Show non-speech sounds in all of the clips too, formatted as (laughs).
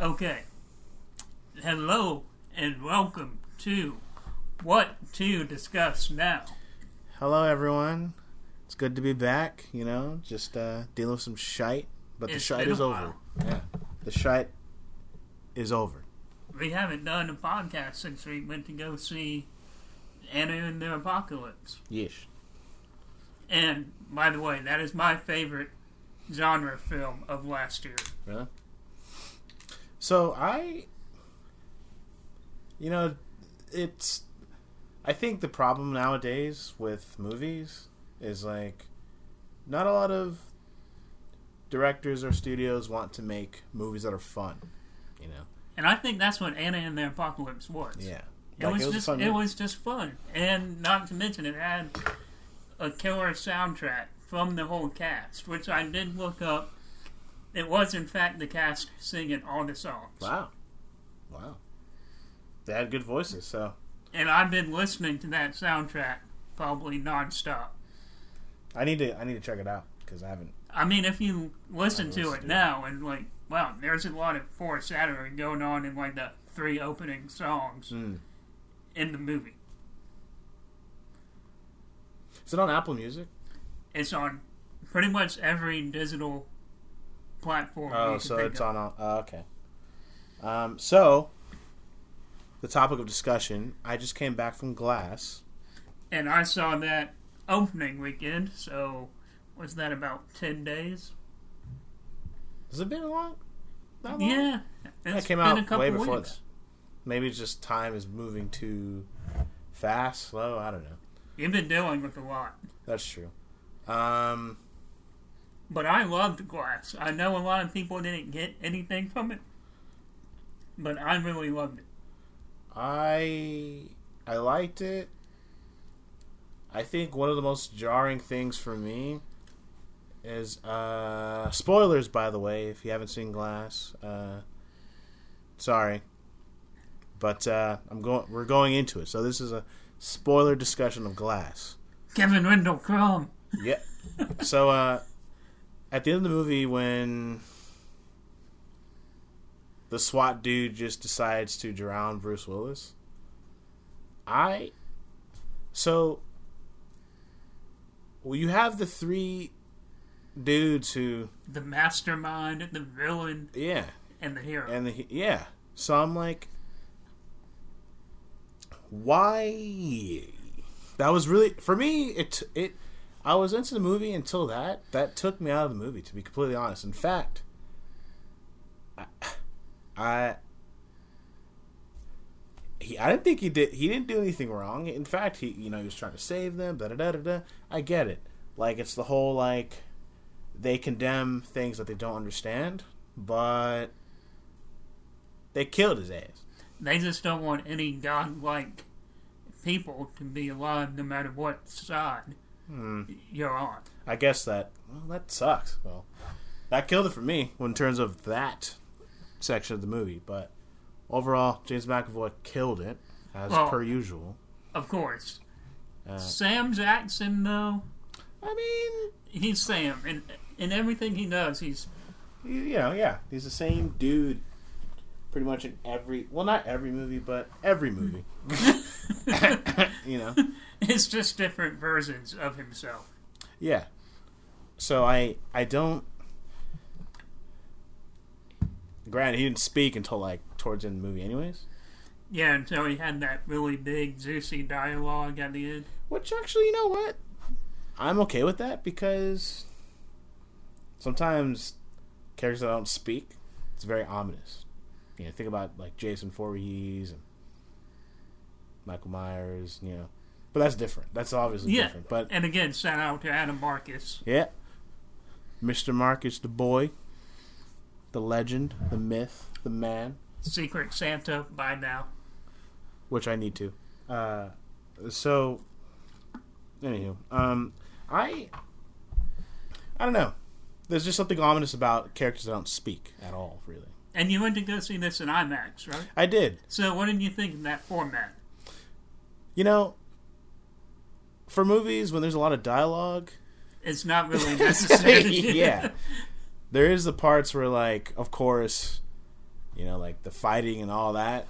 Okay. Hello and welcome to What to Discuss Now. Hello, everyone. It's good to be back. You know, just uh, dealing with some shite, but the It's shite been a is over. while. Yeah, the shite is over. We haven't done a podcast since we went to go see Anna and the Apocalypse. Yeesh. And, by the way, that is my favorite genre film of last year. Really? So I, you know, it's. I think the problem nowadays with movies is like, not a lot of directors or studios want to make movies that are fun. You know. And I think that's what Anna and the Apocalypse was. Yeah. It Like, was a just it movie. was just fun, and not to mention it had a killer soundtrack from the whole cast, which I did look up. It was in fact the cast singing all the songs, Wow. Wow. They had good voices, so and I've been listening to that soundtrack probably nonstop. I need to I need to check it out because I haven't. I mean, if you listen to it to it. now and like, wow, there's a lot of For Saturday going on in like the three opening songs Mm. in the movie. Is it on Apple Music? It's on pretty much every digital platform. Oh, so it's on. Oh, okay. Um, so the topic of discussion. I just came back from Glass. And I saw that opening weekend, so was that about 10 days? Has it been a long? That long? Yeah. That came out a couple way before weeks. that. Maybe it's just time is moving too fast, slow. I don't know. You've been dealing with a lot. That's true. Um, But I loved Glass. I know a lot of people didn't get anything from it, but I really loved it. I I liked it. I think one of the most jarring things for me is uh spoilers by the way if you haven't seen Glass. Uh sorry. But uh I'm going we're going into it. So this is a spoiler discussion of Glass. Kevin Wendell Crumb. Yeah. so uh at the end of the movie when the SWAT dude just decides to drown Bruce Willis, I so well you have the three dudes who The mastermind, the villain, yeah. and the hero. and the yeah. So I'm like why? That was really for me it it I was into the movie until that. That took me out of the movie to be completely honest. In fact I I he, I didn't think he did he didn't do anything wrong. In fact he you know he was trying to save them da da da da da. I get it. Like it's the whole like they condemn things that they don't understand but they killed his ass. They just don't want any godlike people to be alive no matter what side Hmm. you're on. I guess that well, that sucks. Well, that killed it for me in terms of that section of the movie. But overall, James McAvoy killed it as Well- per usual. Of course. Uh, Sam Jackson, though, I mean, he's Sam. And in everything he does, he's you know, yeah, he's the same dude, pretty much in every well, not every movie, but every movie. (laughs) (laughs) you know, (laughs) it's just different versions of himself. yeah. So I I don't. Granted, he didn't speak until like towards the end of the movie, anyways. Yeah, until he had that really big, juicy dialogue at the end. Which actually, you know what? I'm okay with that because sometimes characters that don't speak, it's very ominous. You know, think about like Jason Voorhees and Michael Myers. You know, but that's different. That's obviously Yeah. different. But And again, shout out to Adam Marcus. yeah, Mr. Marcus, the boy, the legend, the myth, the man. Secret Santa by now. which I need to. Uh, so, anywho, um, I, I don't know. There's just something ominous about characters that don't speak at all, really. And you went to go see this in IMAX, right? I did. So what did you think of that format? You know, for movies when there's a lot of dialogue, It's not really (laughs) necessary. (laughs) yeah, there is the parts where, like, of course, you know, like the fighting and all that.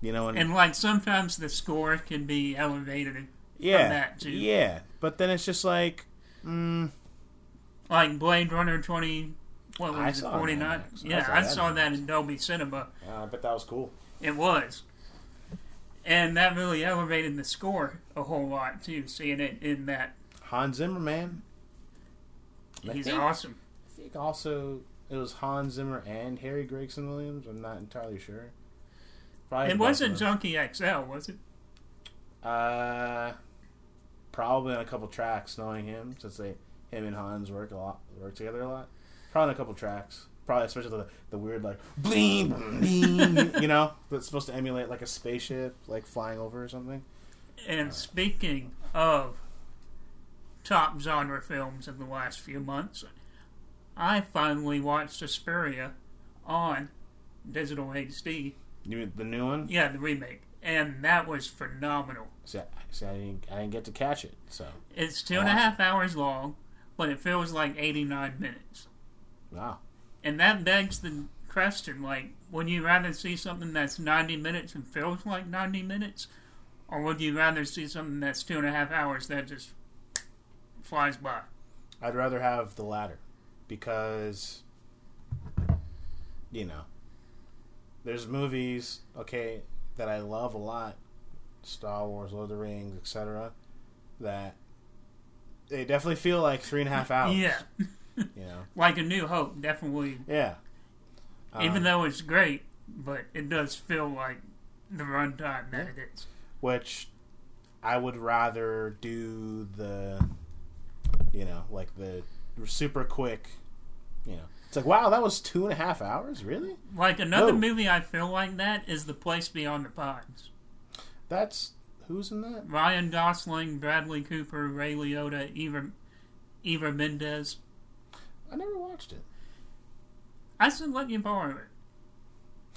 You know, and, And like sometimes the score can be elevated, yeah, that, too. yeah. But then it's just like, mm, like Blade Runner twenty. What I was it? saw it Forty nine. IMAX. I Yeah, saw I that saw that in Dolby Cinema. uh, I bet that was cool. It was. And that really elevated the score a whole lot too, seeing it in that. Hans Zimmer, man. I He's think- awesome. I think also it was Hans Zimmer and Harry Gregson Williams. I'm not entirely sure. Probably It wasn't. Junkie XL, was it? Uh, probably on a couple tracks, knowing him, since they him and Hans work a lot, work together a lot. Probably on a couple tracks. Probably especially the the weird like bling, bling (laughs) you know, that's supposed to emulate like a spaceship like flying over or something. And speaking of top genre films of the last few months, I finally watched Suspiria on digital HD. You mean the new one? Yeah, the remake. And that was phenomenal. See, I, see, I didn't, I didn't get to catch it. So It's two and a half and a Awesome. half hours long, but it feels like 89 minutes. wow, And that begs the question like, would you rather see something that's 90 minutes and feels like 90 minutes? Or would you rather see something that's two and a half hours that just flies by? I'd rather have the latter because you know there's movies okay that I love a lot, Star Wars, Lord of the Rings, etc. That they definitely feel like three and a half (laughs) hours. Yeah. (laughs) you know. Like A New Hope, definitely. Yeah. even Um, though it's great, but it does feel like the runtime that it is. which I would rather do the, you know, like the super quick, you know. It's like wow, that was two and a half hours, really? Like another No. movie I feel like that is The Place Beyond the Pines. That's who's in that? Ryan Gosling, Bradley Cooper, Ray Liotta, Eva, Eva Mendes. I never watched it. I should let you borrow it.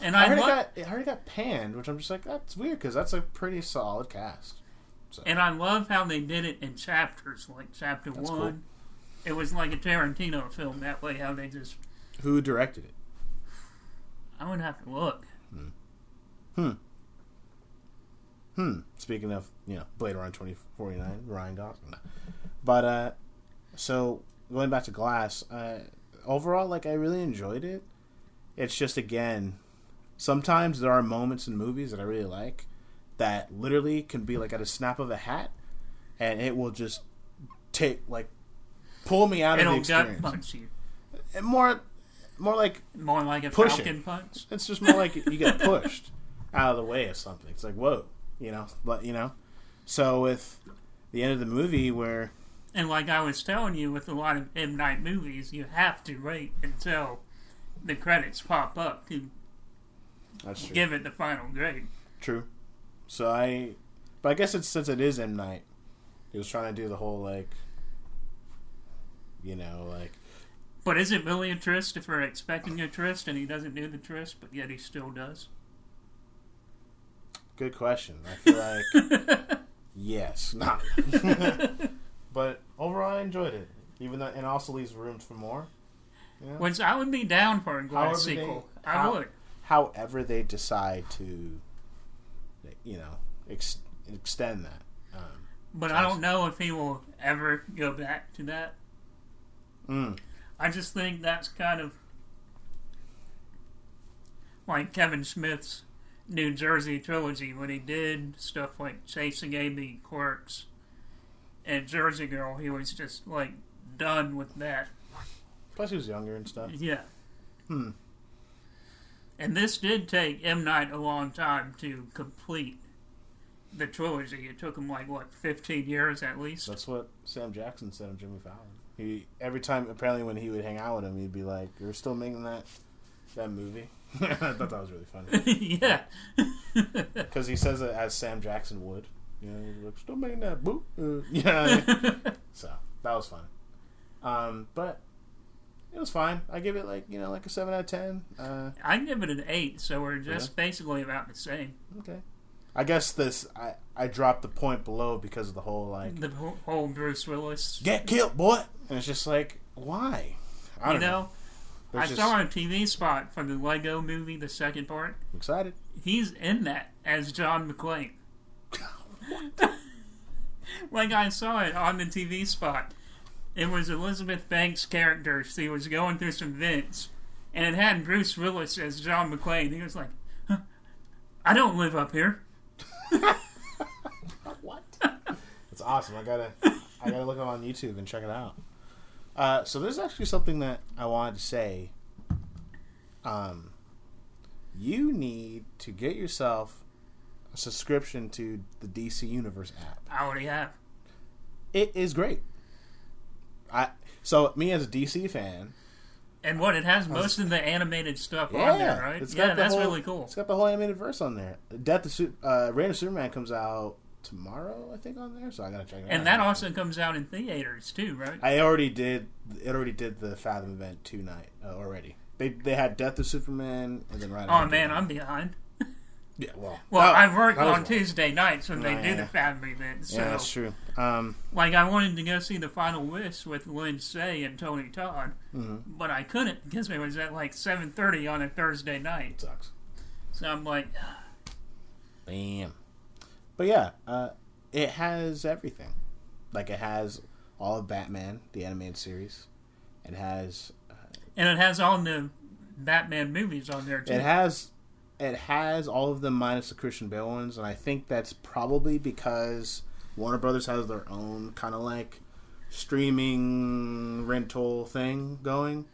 And I I, heard, lo- it got, it heard it got panned, which I'm just like, that's weird because that's a pretty solid cast. So and I love how they did it in chapters. Like chapter That's one, cool. it was like a Tarantino film that way. How they just who directed it? I wouldn't have to look. Hmm. Hmm. Speaking of, you know, Blade Runner 2049, Ryan Gosling. But uh, so going back to Glass, uh, overall, like I really enjoyed it. It's just again, sometimes there are moments in movies that I really like that literally can be like at a snap of a hat, and it will just take like pull me out of the It'll gut experience. punch you And more, more like more like a Push falcon punch. it's just more like you get pushed (laughs) out of the way of something. It's like whoa, you know, but you know. So with the end of the movie where And like I was telling you, with a lot of M Night movies, you have to wait until the credits pop up to that's true, give it the final grade. true. So I, but I guess it's since it is M Night, he was trying to do the whole like, you know, like But is it really a twist if we're expecting a twist and he doesn't do the twist, but yet he still does? good question. I feel like (laughs) yes, not. (laughs) but overall, I enjoyed it, even though and also leaves room for more. Know? Which I would be down for a glass However they- sequel. I how- would. however they decide to, you know, ex- extend that. Um, But I don't know if he will ever go back to that. mm, I just think that's kind of like Kevin Smith's New Jersey trilogy when he did stuff like Chasing Amy, Clerks, and Jersey Girl. He was just like done with that. plus, he was younger and stuff. Yeah. Hmm. And this did take M Night a long time to complete the trilogy. It took him like what, fifteen years at least. That's what Sam Jackson said of Jimmy Fallon. He every time apparently when he would hang out with him, he'd be like, "You're still making that that movie." (laughs) I thought that was really funny (laughs) yeah. (laughs) because he says it as Sam Jackson would. You know, he's like, "Still making that boo." Uh, (laughs) yeah. (laughs) so that was fun. Um, but it was fine. I give it like you know like a seven out of ten. Uh, I give it an eight, so we're just basically about the same. okay. I guess this I I dropped the point below because of the whole like The whole- Bruce Willis. get killed, boy, and it's just like why? I you don't know. know, There's I just- saw a TV spot for the Lego movie, the second part. I'm excited. He's in that as John McClane. (laughs) (laughs) like I saw it on the TV spot. It was Elizabeth Banks' character. She was going through some vents, and it had Bruce Willis as John McClane. He was like, huh, "I don't live up here." (laughs) What? That's awesome. I gotta, I gotta look it on YouTube and check it out. Uh, so there's actually something that I wanted to say. Um, you need to get yourself a subscription to the DC Universe app. I already have. It is great. I so me as a DC fan, And what it has most of the animated stuff yeah, on there, right? it's Yeah, that's whole, really cool. It's got the whole animated verse on there. Death of Su- uh, Reign of Superman comes out tomorrow, I think, on there. So I gotta check it out. And that also comes out in theaters too, right? I already did. It already did the Fathom event tonight uh, already. They they had Death of Superman and then right. Oh man, I'm behind. Yeah. Well, Well, that- I work that was on one. Tuesday nights when they Oh, do yeah. the Fathom event. So, Yeah, that's true. Um, like, I wanted to go see the Final Wish with Lin Shaye and Tony Todd, mhm. but I couldn't because it was at like 7:30 on a Thursday night. sucks. So I'm like, Bam. But yeah, uh, it has everything. Like it has all of Batman, the animated series. It has and it has all the Batman movies on there too. It has it has all of them minus the Christian Bale ones, and I think that's probably because Warner Brothers has their own kind of like streaming rental thing going.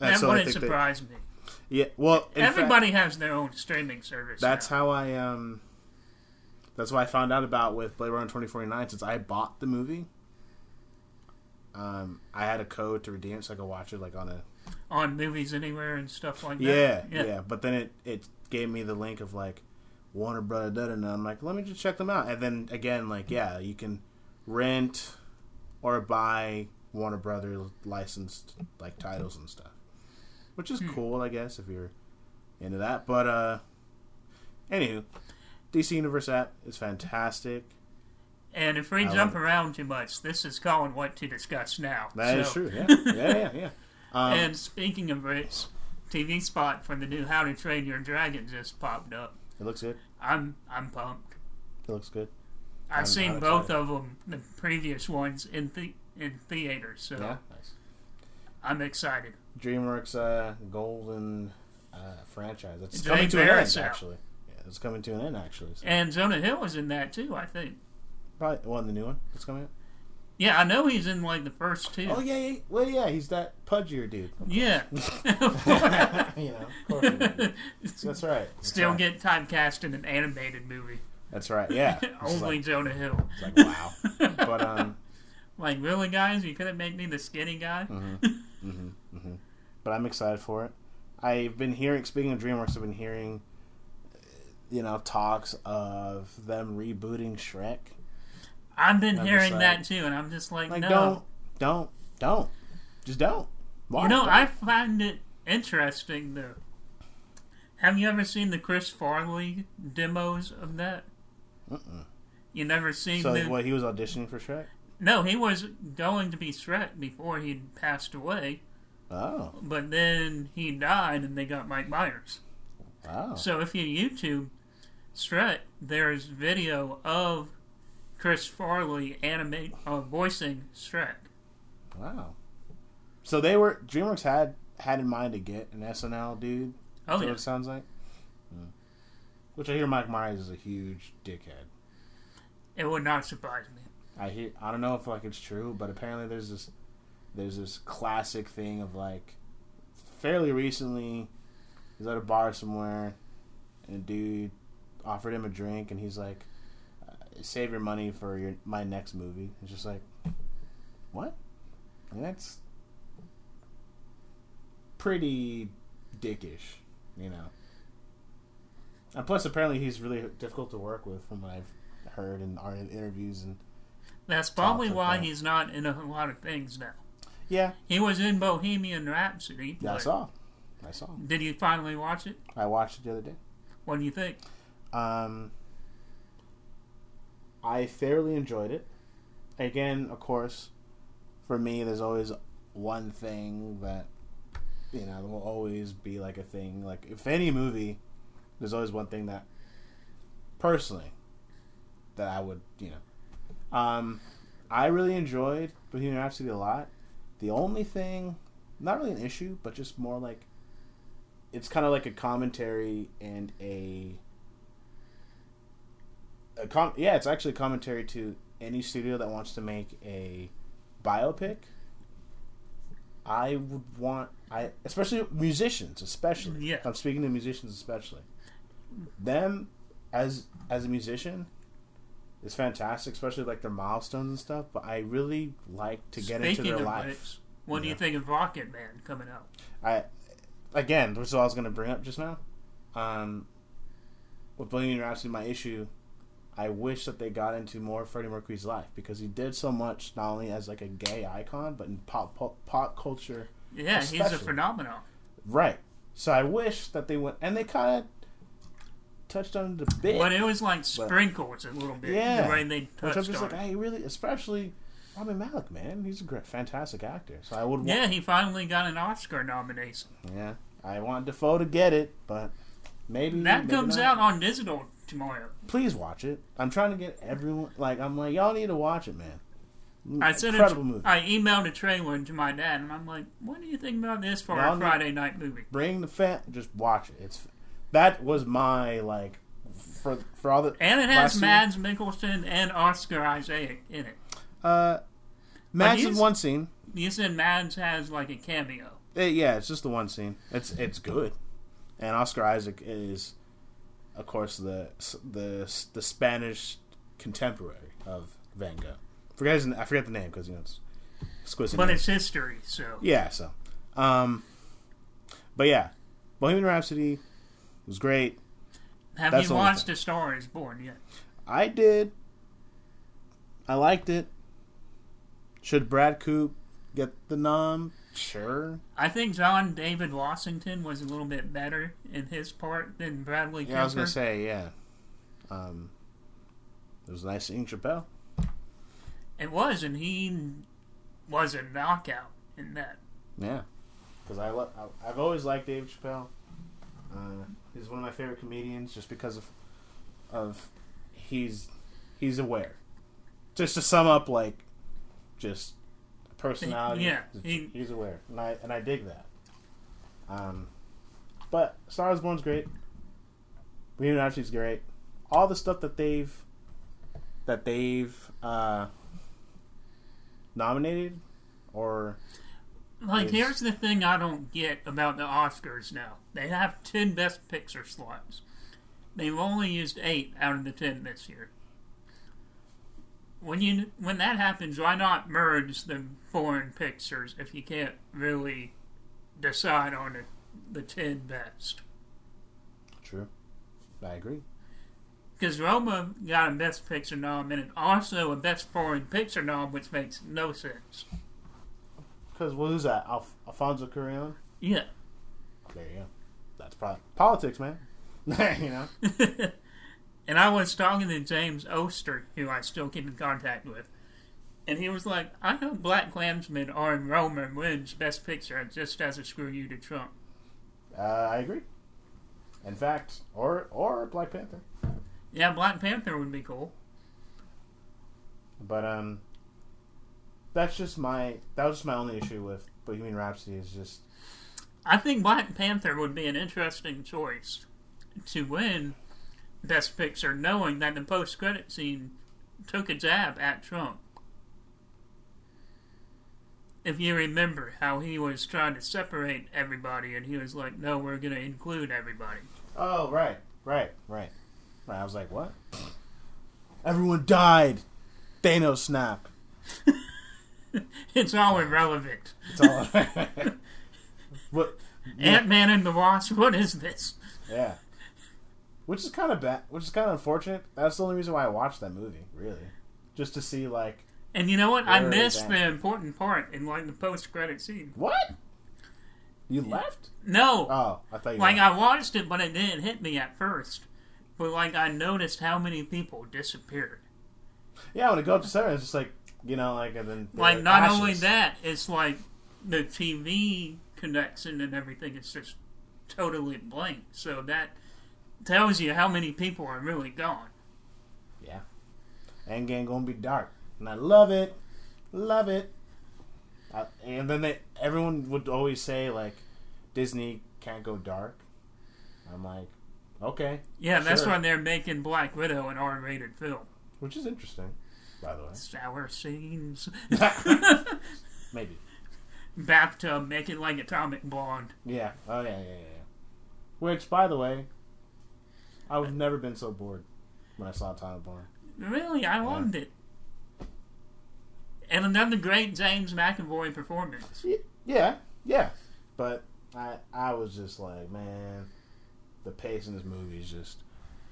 And that wouldn't surprise me. yeah, well, in fact, Everybody has their own streaming service. that's now. how I um. That's what I found out about with Blade Runner twenty forty nine. Since I bought the movie, um, I had a code to redeem it so I could watch it like on a on movies anywhere and stuff like that. Yeah, that. yeah, But then it it gave me the link of like Warner Brother, da, da. I'm like, let me just check them out. And then again, like, yeah, you can rent or buy Warner Brother licensed like titles and stuff, which is Hmm. cool, I guess, if you're into that. But uh, anywho, DC Universe app is fantastic. And if we I jump it. around too much, this is calling what to discuss now. That is So- true. Yeah, (laughs) yeah, yeah, yeah. Um, and speaking of which, TV spot for the new How to Train Your Dragon just popped up. it looks good. I'm I'm pumped. It looks good. I've I'm- seen both excited. of them, the previous ones in the in theaters, so Yeah, nice. I'm excited. DreamWorks uh, Golden uh, franchise. It's Jay coming to an end, out. actually. Yeah, it's coming to an end, actually. So And Jonah Hill was in that too, I think. probably one, the new one that's coming out. Yeah, I know he's in like the first two. Oh yeah, yeah, well yeah, he's that pudgier dude. Yeah. (laughs) (laughs) you know, course that's right. That's Still right. get typecast in an animated movie. That's right. Yeah. (laughs) Only like, Jonah Hill. it's like wow. but um, Like, really, guys? You couldn't make me the skinny guy? hmm hmm but I'm excited for it. I've been hearing. Speaking of DreamWorks, I've been hearing, you know, talks of them rebooting Shrek. I've been hearing that too, and I'm just like, Like, no. don't, don't, don't, just don't. Why? You know, Don't. I find it interesting though. Have you ever seen the Chris Farley demos of that? Mm-mm. You never seen So the? what? He was auditioning for Shrek. No, he was going to be Shrek before he passed away, Oh, but then he died, and they got Mike Myers. wow. So if you YouTube Shrek, there's video of Chris Farley animate uh, voicing Shrek. Wow. So they were DreamWorks had had in mind to get an SNL dude. Oh yeah, it sounds like. Hmm. Which I hear Mike Myers is a huge dickhead. it would not surprise me. I hear. I don't know if like it's true, but apparently there's this there's this classic thing of like fairly recently he's at a bar somewhere and a dude offered him a drink and he's like save your money for your my next movie it's just like what I mean, that's pretty dickish you know and plus apparently he's really difficult to work with from what i've heard in our interviews and That's probably like why that. he's not in a lot of things now. yeah He was in Bohemian Rhapsody. Yeah, I saw. I saw. Did you finally watch it? I watched it the other day. What do you think? Um, I thoroughly enjoyed it. Again, of course, for me, there's always one thing that you know, will always be like a thing. Like if any movie, there's always one thing that, personally, that I would, you know, um, I really enjoyed Bohemian Rhapsody a lot. The only thing, not really an issue, but just more like, it's kind of like a commentary and a, a com- yeah, it's actually a commentary to any studio that wants to make a biopic. I would want I especially musicians, especially. Yeah. I'm speaking to musicians especially. Them as as a musician is fantastic, especially like their milestones and stuff. But I really like to get Speaking into their which, what do you think of Rocket Man coming out? I again, this is what I was going to bring up just now. Um, with Bohemian Rhapsody, my issue, I wish that they got into more of Freddie Mercury's life because he did so much, not only as like a gay icon, but in pop pop, pop culture. Yeah, he's a Especially. phenomenon. Right. So I wish that they went and they kind of touched on it a bit. But it was like sprinkles a little bit. Yeah. The way they which I'm touched just on like, it. hey, really, especially Rami Malek, man, he's a great, fantastic actor. So I would, want, Yeah, he finally got an Oscar nomination. yeah, I want Dafoe to get it, but maybe That maybe comes not. out on digital tomorrow. please watch it. I'm trying to get everyone like I'm like y'all need to watch it, man. I sent it. Incredible To, movie. I emailed a trailer to my dad, and I'm like, "What do you think about this for a Friday night movie?" Bring the fan, just watch it. It's that was my like for for all the And it has Mads Mikkelsen and Oscar Isaac in it. Uh, Mads in one scene. You said Mads has like a cameo. Eh, yeah, it's just the one scene. It's it's good, and Oscar Isaac is, of course, the the the Spanish contemporary of Van Gogh. Forget his, I forget the name because you know it's exquisite. But name. it's history, so Yeah, so. Um, but yeah, Bohemian Rhapsody was great. have That's you watched. A Star Is Born yet? I did. I liked it. Should Brad Coop get the nom? Sure. I think John David Washington was a little bit better in his part than Bradley Yeah, I was gonna say yeah. Um, it was nice seeing Chappelle. It was, and he was a knockout in that. Yeah, because I lo- I- I've always liked Dave Chappelle. Uh, he's one of my favorite comedians just because of of he's he's aware. Just to sum up, like just personality. Yeah, he- he's aware, and I and I dig that. Um, but Star Is Born's great. Rhapsody's great. All the stuff that they've that they've uh, nominated or Like, Is- here's the thing I don't get about the Oscars now. They have 10 Best Picture slots. They've only used 8 out of the 10 this year. When you when that happens, why not merge the foreign pictures if you can't really decide on the, the 10 best? true. I agree. Because Roma got a Best Picture nom and also a Best Foreign Picture nom, which makes no sense. Because well, who's that? Alf- Alfonso Cuarón. Yeah. There you go. That's pro- politics, man. (laughs) you know. (laughs) and I was talking to James Oster, who I still keep in contact with, and he was like, "I hope Black Klansman or Roma wins Best Picture just as a screw you to Trump." Uh, I agree. In fact, or or Black Panther. Yeah, Black Panther would be cool. But um, that's just my that was just my only issue with Bohemian Rhapsody is just I think Black Panther would be an interesting choice to win Best Picture, knowing that the post-credit scene took a jab at Trump. If you remember how he was trying to separate everybody, and he was like, "No, we're going to include everybody." oh right right right right. I was like, what? Everyone died. Thanos snap. (laughs) It's all irrelevant. It's all. (laughs) what? Ant Man and the Wasp. What is this? Yeah. Which is kind of bad. Which is kind of unfortunate. That's the only reason why I watched that movie, really, just to see like And you know what? I missed the important part in like the post-credit scene. what. You left? No, Oh, I thought you. like left. I watched it, but it didn't hit me at first. But like I noticed how many people disappeared. yeah, when it goes to seven, it's just like you know, like and then Like the not ashes. only that, it's like the TV connection and everything is just totally blank. So that tells you how many people are really gone. Yeah. Endgame gonna be dark, and I love it, love it. I, and then they, everyone would always say like, Disney can't go dark. I'm like, okay, Yeah, that's Sure. why they're making Black Widow an R-rated film. which is interesting, by the way. Sour scenes, (laughs) (laughs) Maybe. bathtub, make it like Atomic Blonde. Yeah. Oh yeah, yeah. yeah. Which, by the way, I've never been so bored when I saw Time Born. Really, I loved it. And another great James McAvoy performance. Yeah, yeah. But I, I was just like, man, the pace in this movie is just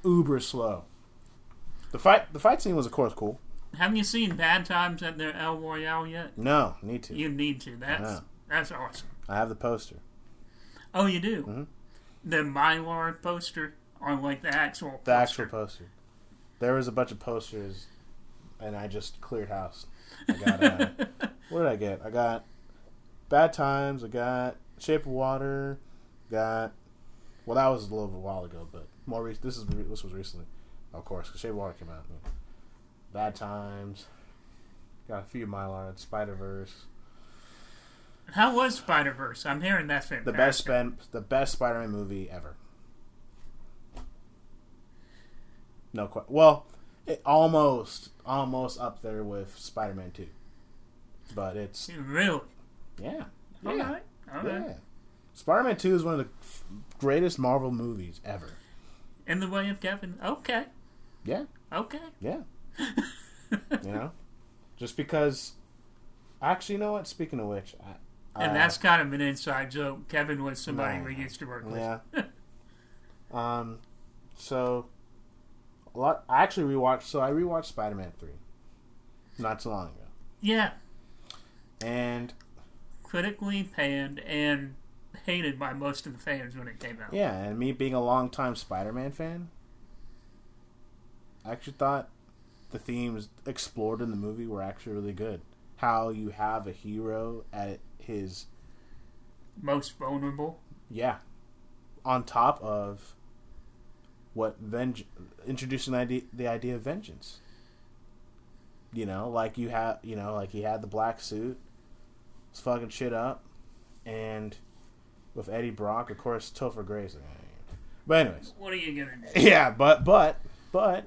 uber slow. The fight, the fight scene was of course cool. Have you seen Bad Times at the El Royale yet? No, need to. You need to. That's that's awesome. I have the poster. Oh, you do. Mhm. The Mylar poster, or like the actual. The actual poster? poster. There was a bunch of posters, and I just cleared house. I got. Uh, (laughs) what did I get? I got Bad Times. I got Shape of Water. Got. Well, that was a little while ago, but more recent. This is this was recently, of course. 'cause Shape of Water came out. yeah. Bad Times. Got a few Mylar. Spider Verse. How was Spider Verse? I'm hearing that's fantastic. The best Ben, the best Spider-Man movie ever. No question. Well, it almost almost up there with Spider-Man Two, but it's Really? yeah, All yeah, right. All right. yeah. Spider-Man Two is one of the f- greatest Marvel movies ever. In the way of Kevin. Okay. Yeah, Okay. yeah. (laughs) you know, just because. Actually, you know what? Speaking of which, I, And that's kind of an inside joke. Kevin was somebody No. we used to work with. Yeah. (laughs) um, so lot. I actually rewatched. So I rewatched Spider Man three, not too long ago, Yeah. and Critically panned and hated by most of the fans when it came out. yeah, and me being a longtime Spider Man fan, I actually thought the themes explored in the movie were actually really good. How you have a hero at his Most vulnerable. yeah, on top of what venge introducing the idea, the idea of vengeance. You know, like you have, you know, like he had the black suit, was fucking shit up, and with Eddie Brock, of course, Topher Grace. But anyways, What are you gonna do? (laughs) yeah, but but but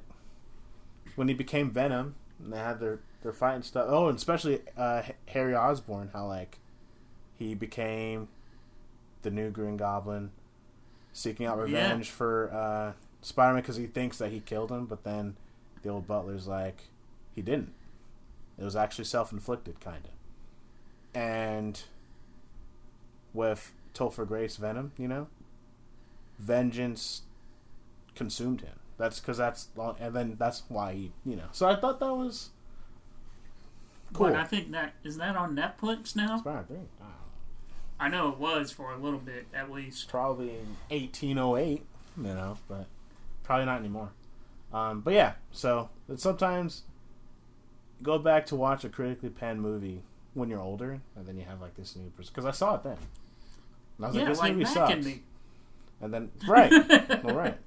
when he became Venom and they had their their fight and stuff. Oh, and especially uh, Harry Osborn, how like he became the new Green Goblin, seeking out Yeah. revenge for uh, Spider-Man because he thinks that he killed him, but then the old Butler's like he didn't. It was actually self-inflicted, kind of. And with Topher Grace Venom, you know, vengeance consumed him. That's because that's and then that's why he, you know. So I thought that was cool. But I think that is that on Netflix now. Spider-Man three. Wow. I know it was for a little bit at least. Probably in 1808, you know, but probably not anymore. Um, but yeah, so but sometimes go back to watch a critically panned movie when you're older, and then you have like this new person. Because I saw it then, and I was yeah, like, this like movie sucks. and then right, (laughs) well, right.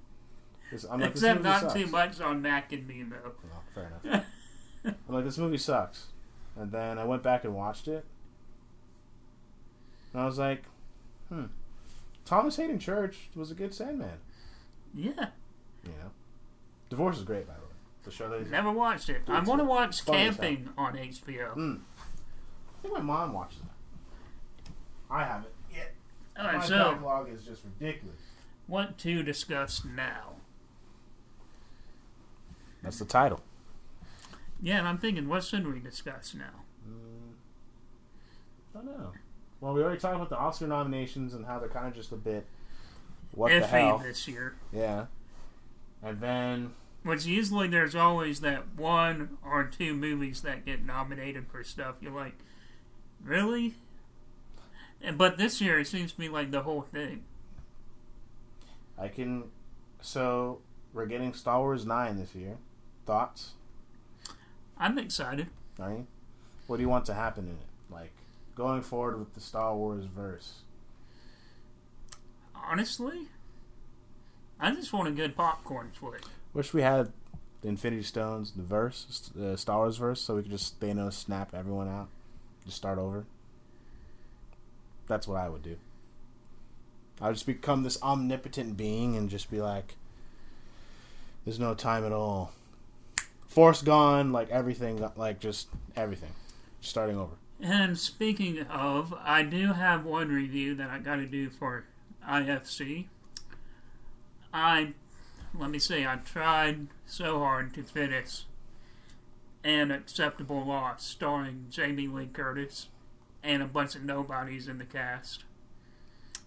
I'm like, Except not sucks. too much on Mac and me though. Well, fair enough. I'm like, this movie sucks. And then I went back and watched it. And I was like, hmm. Thomas Haden Church was a good Sandman. Yeah, You know? Divorce is great, by the way. The show that he's never watched it. I want to watch fun as Camping on HBO. Mm. I think my mom watches it. I haven't yet. All My right, so backlog is just ridiculous. what to discuss now? That's the title. Yeah, and I'm thinking, what should we discuss now? Mm, I don't know. Well, we already talked about the Oscar nominations and how they're kind of just a bit. What the hell? This year. Yeah. And then Which usually there's always that one or two movies that get nominated for stuff. You're like, really? And, but this year it seems to be like the whole thing. I can. So we're getting Star Wars nine this year. Thoughts? I'm excited. Are you? What do you want to happen in it? Like going forward with the Star Wars verse. honestly, I just want a good popcorn flick. Wish we had the Infinity Stones, the verse, the Star Wars verse, so we could just Thanos snap everyone out, just start over. That's what I would do. I would just become this omnipotent being and just be like, "There's no time at all. Force gone, like everything, like just everything, starting over." And speaking of, I do have one review that I got to do for IFC. I, let me see, I tried so hard to finish An Acceptable Loss starring Jamie Lee Curtis and a bunch of nobodies in the cast.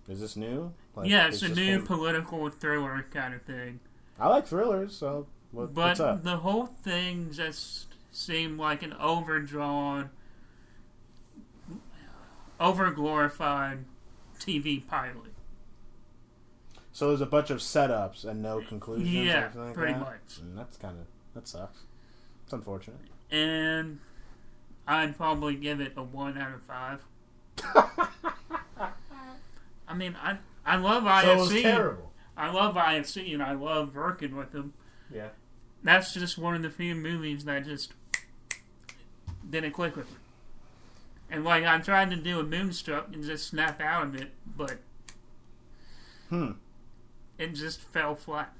Is this new? Like, yeah, it's, it's a new political thriller kind of thing. I like thrillers, so what, but the whole thing just seemed like an overdrawn, overglorified TV pilot. So there's a bunch of setups and no conclusions. Yeah, like pretty that? much. And that's kind of that sucks. It's unfortunate. And I'd probably give it a one out of five. (laughs) I mean, I I love IFC. So terrible. I love IFC and I love working with them. Yeah. That's just one of the few movies that just didn't click with me. And like I'm trying to do a Moonstruck and just snap out of it, but hmm, it just fell flat.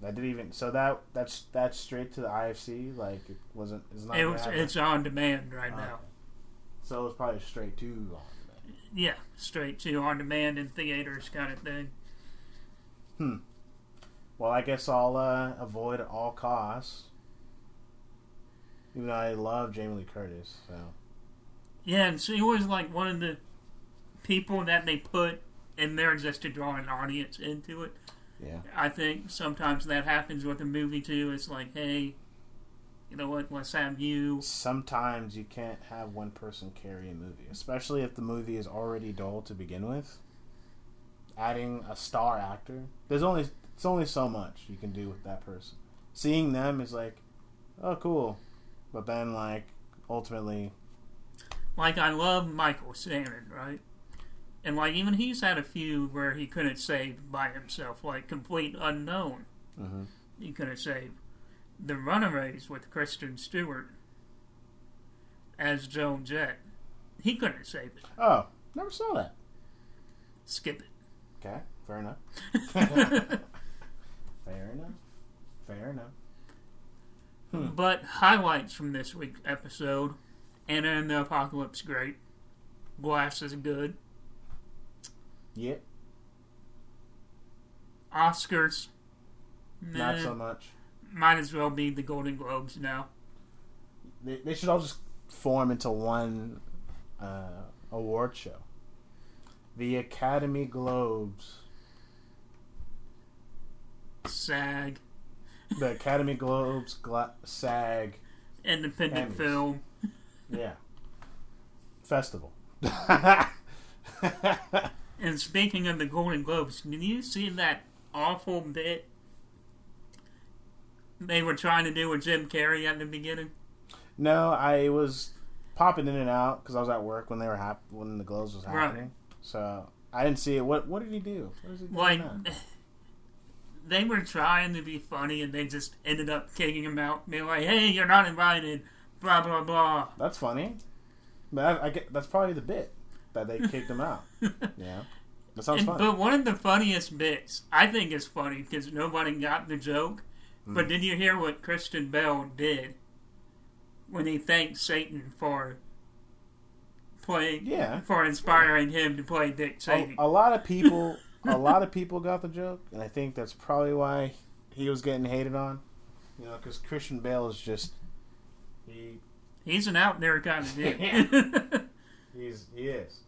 That didn't even. So that that's that's straight to the IFC. Like it wasn't. It's not. It was, it's on demand right now. So it's probably straight to on demand. Yeah, straight to on demand in theaters kind of thing. Hmm. Well, I guess I'll uh, avoid at all costs. Even though I love Jamie Lee Curtis, so. Yeah, and she was like one of the people that they put in there just to draw an audience into it. Yeah. I think sometimes that happens with a movie too. It's like, hey, you know what? Let's have you. Sometimes you can't have one person carry a movie, especially if the movie is already dull to begin with. Adding a star actor, there's only it's only so much you can do with that person. Seeing them is like, oh, cool, but then like ultimately, like I love Michael Shannon, right? And like even he's had a few where he couldn't save by himself, like complete unknown. Mm-hmm. He couldn't save. The Runaways with Kristen Stewart as Joan Jett. He couldn't save it. Oh, never saw that. Skip it. Okay, fair enough. (laughs) (laughs) fair enough. Fair enough. Hmm. But highlights from this week's episode: Anna and the Apocalypse, great. Glass is good. Yep. Oscars. Not so much. Might as well be the Golden Globes now. They, they should all just form into one uh, award show. The Academy Globes. SAG. The Academy Globes, Gla- SAG. Independent Emmys. film. Yeah. Festival. (laughs) And speaking of the Golden Globes, did you see that awful bit they were trying to do with Jim Carrey at the beginning? No, I was popping in and out because I was at work when they were hap- when the Globes was happening. Right. So I didn't see it. What What did he do? He like (sighs) they were trying to be funny and they just ended up kicking him out. They're like, "Hey, you're not invited." Blah blah blah. That's funny, but I, I get that's probably the bit that they kicked him out. (laughs) yeah. That sounds fun. But one of the funniest bits, I think is funny because nobody got the joke. Mm. But did you hear what Christian Bale did when he thanked Satan for playing, yeah, for inspiring him to play Dick Cheney? A, a lot of people, (laughs) a lot of people got the joke, and I think that's probably why he was getting hated on. You know, because Christian Bale is just he. He's an out there kind of dude. (laughs) He's he is.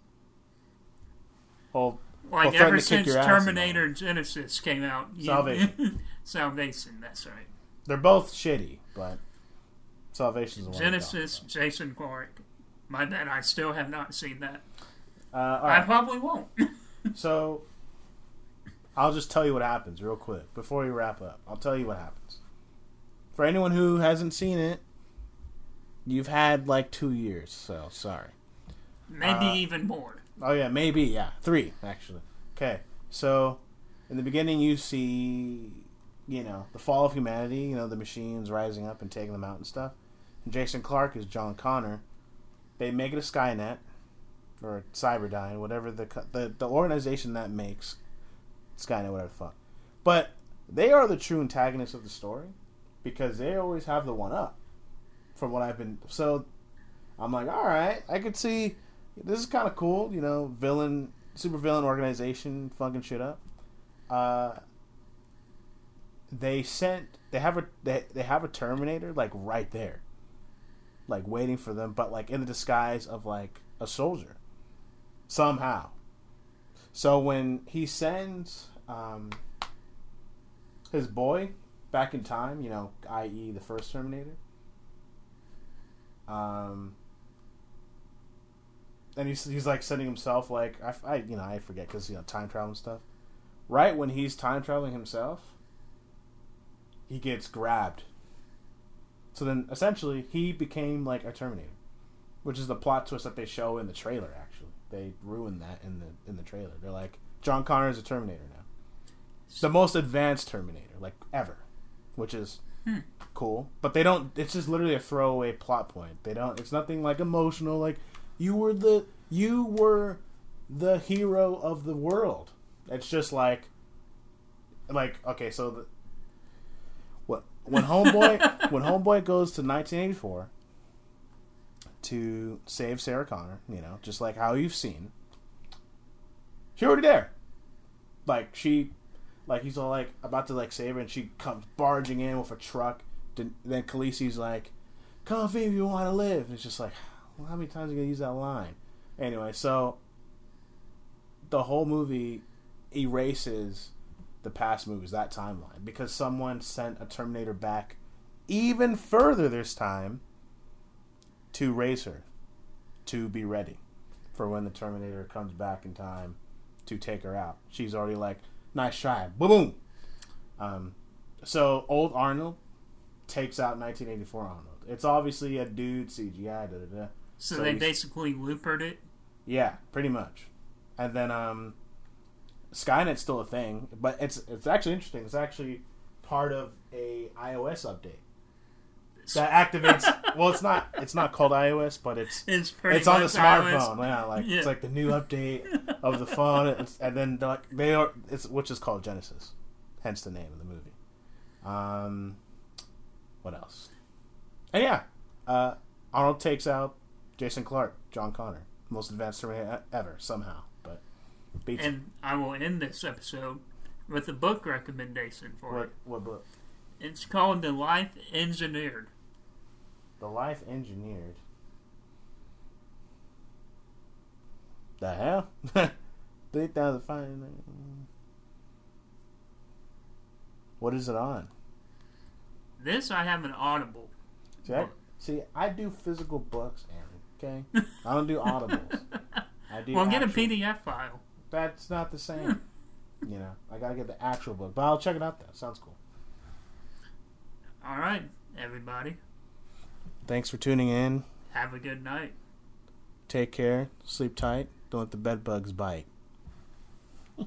Well, like well, ever since Terminator Genisys came out, Salvation. (laughs) Salvation, that's right. They're both shitty, but Salvation's the one. Genisys, Jason Clarke. My bad, I still have not seen that. Uh, right. I probably won't. (laughs) so, I'll just tell you what happens real quick before we wrap up. I'll tell you what happens. For anyone who hasn't seen it, you've had like two years, so sorry. Maybe uh, even more. Oh yeah, maybe yeah, three actually. Okay, so in the beginning, you see, you know, the fall of humanity. You know, the machines rising up and taking them out and stuff. And Jason Clarke is John Connor. They make it a Skynet or Cyberdyne, whatever the the the organization that makes Skynet, whatever the fuck. But they are the true antagonists of the story because they always have the one up. From what I've been so, I'm like, all right, I could see this is kind of cool. You know, villain, super villain organization, fucking shit up. Uh, they sent they have a they, they have a Terminator like right there, like waiting for them, but like in the disguise of like a soldier, somehow. So when he sends um, his boy back in time, you know, i.e., the first Terminator. Um, and he's he's like sending himself like I, I you know I forget because you know time travel and stuff. Right when he's time traveling himself, he gets grabbed. So then essentially he became like a Terminator, which is the plot twist that they show in the trailer. Actually, they ruined that in the in the trailer. They're like John Connor is a Terminator now, the most advanced Terminator like ever, which is Hmm. cool. But they don't. It's just literally a throwaway plot point. They don't. It's nothing like emotional. Like you were the you were the hero of the world. It's just like like okay, so the what when homeboy (laughs) when homeboy goes to 1984 to save Sarah Connor, you know, just like how you've seen. She already there. Like she like he's all like about to like save her and she comes barging in with a truck. Then, then Khaleesi's like, "Come if you want to live." And it's just like, well, how many times are you gonna use that line? Anyway, so the whole movie erases the past movies, that timeline, because someone sent a Terminator back even further this time to raise her, to be ready for when the Terminator comes back in time to take her out. She's already like, nice try, boom, boom. Um, so old Arnold takes out 1984 Arnold. It's obviously a dude CGI. Da, da, da. So, So they basically loopered it. Yeah, pretty much. And then um, Skynet's still a thing, but it's it's actually interesting. It's actually part of a iOS update that activates. (laughs) well, it's not it's not called iOS, but it's It's it's on the much iOS. smartphone. Yeah, like Yeah. it's like the new update (laughs) of the phone, it's, and then like they are it's which is called Genisys, hence the name of the movie. Um, what else? And yeah, uh, Arnold takes out Jason Clarke, John Connor, most advanced Terminator ever somehow, but beats And I will end this episode with a book recommendation for what it. what book? It's called The Life Engineered. The Life Engineered. The hell? (laughs) Three thousand five. What is it on? This I have an Audible. See, I, see, I do physical books, Aaron. Okay, I don't do audibles. I do. (laughs) well, get a actual- PDF file. That's not the same. Hmm. you know, I gotta get the actual book, but I'll check it out. Though sounds cool. All right, everybody. Thanks for tuning in. Have a good night. Take care. Sleep tight. Don't let the bed bugs bite. (laughs)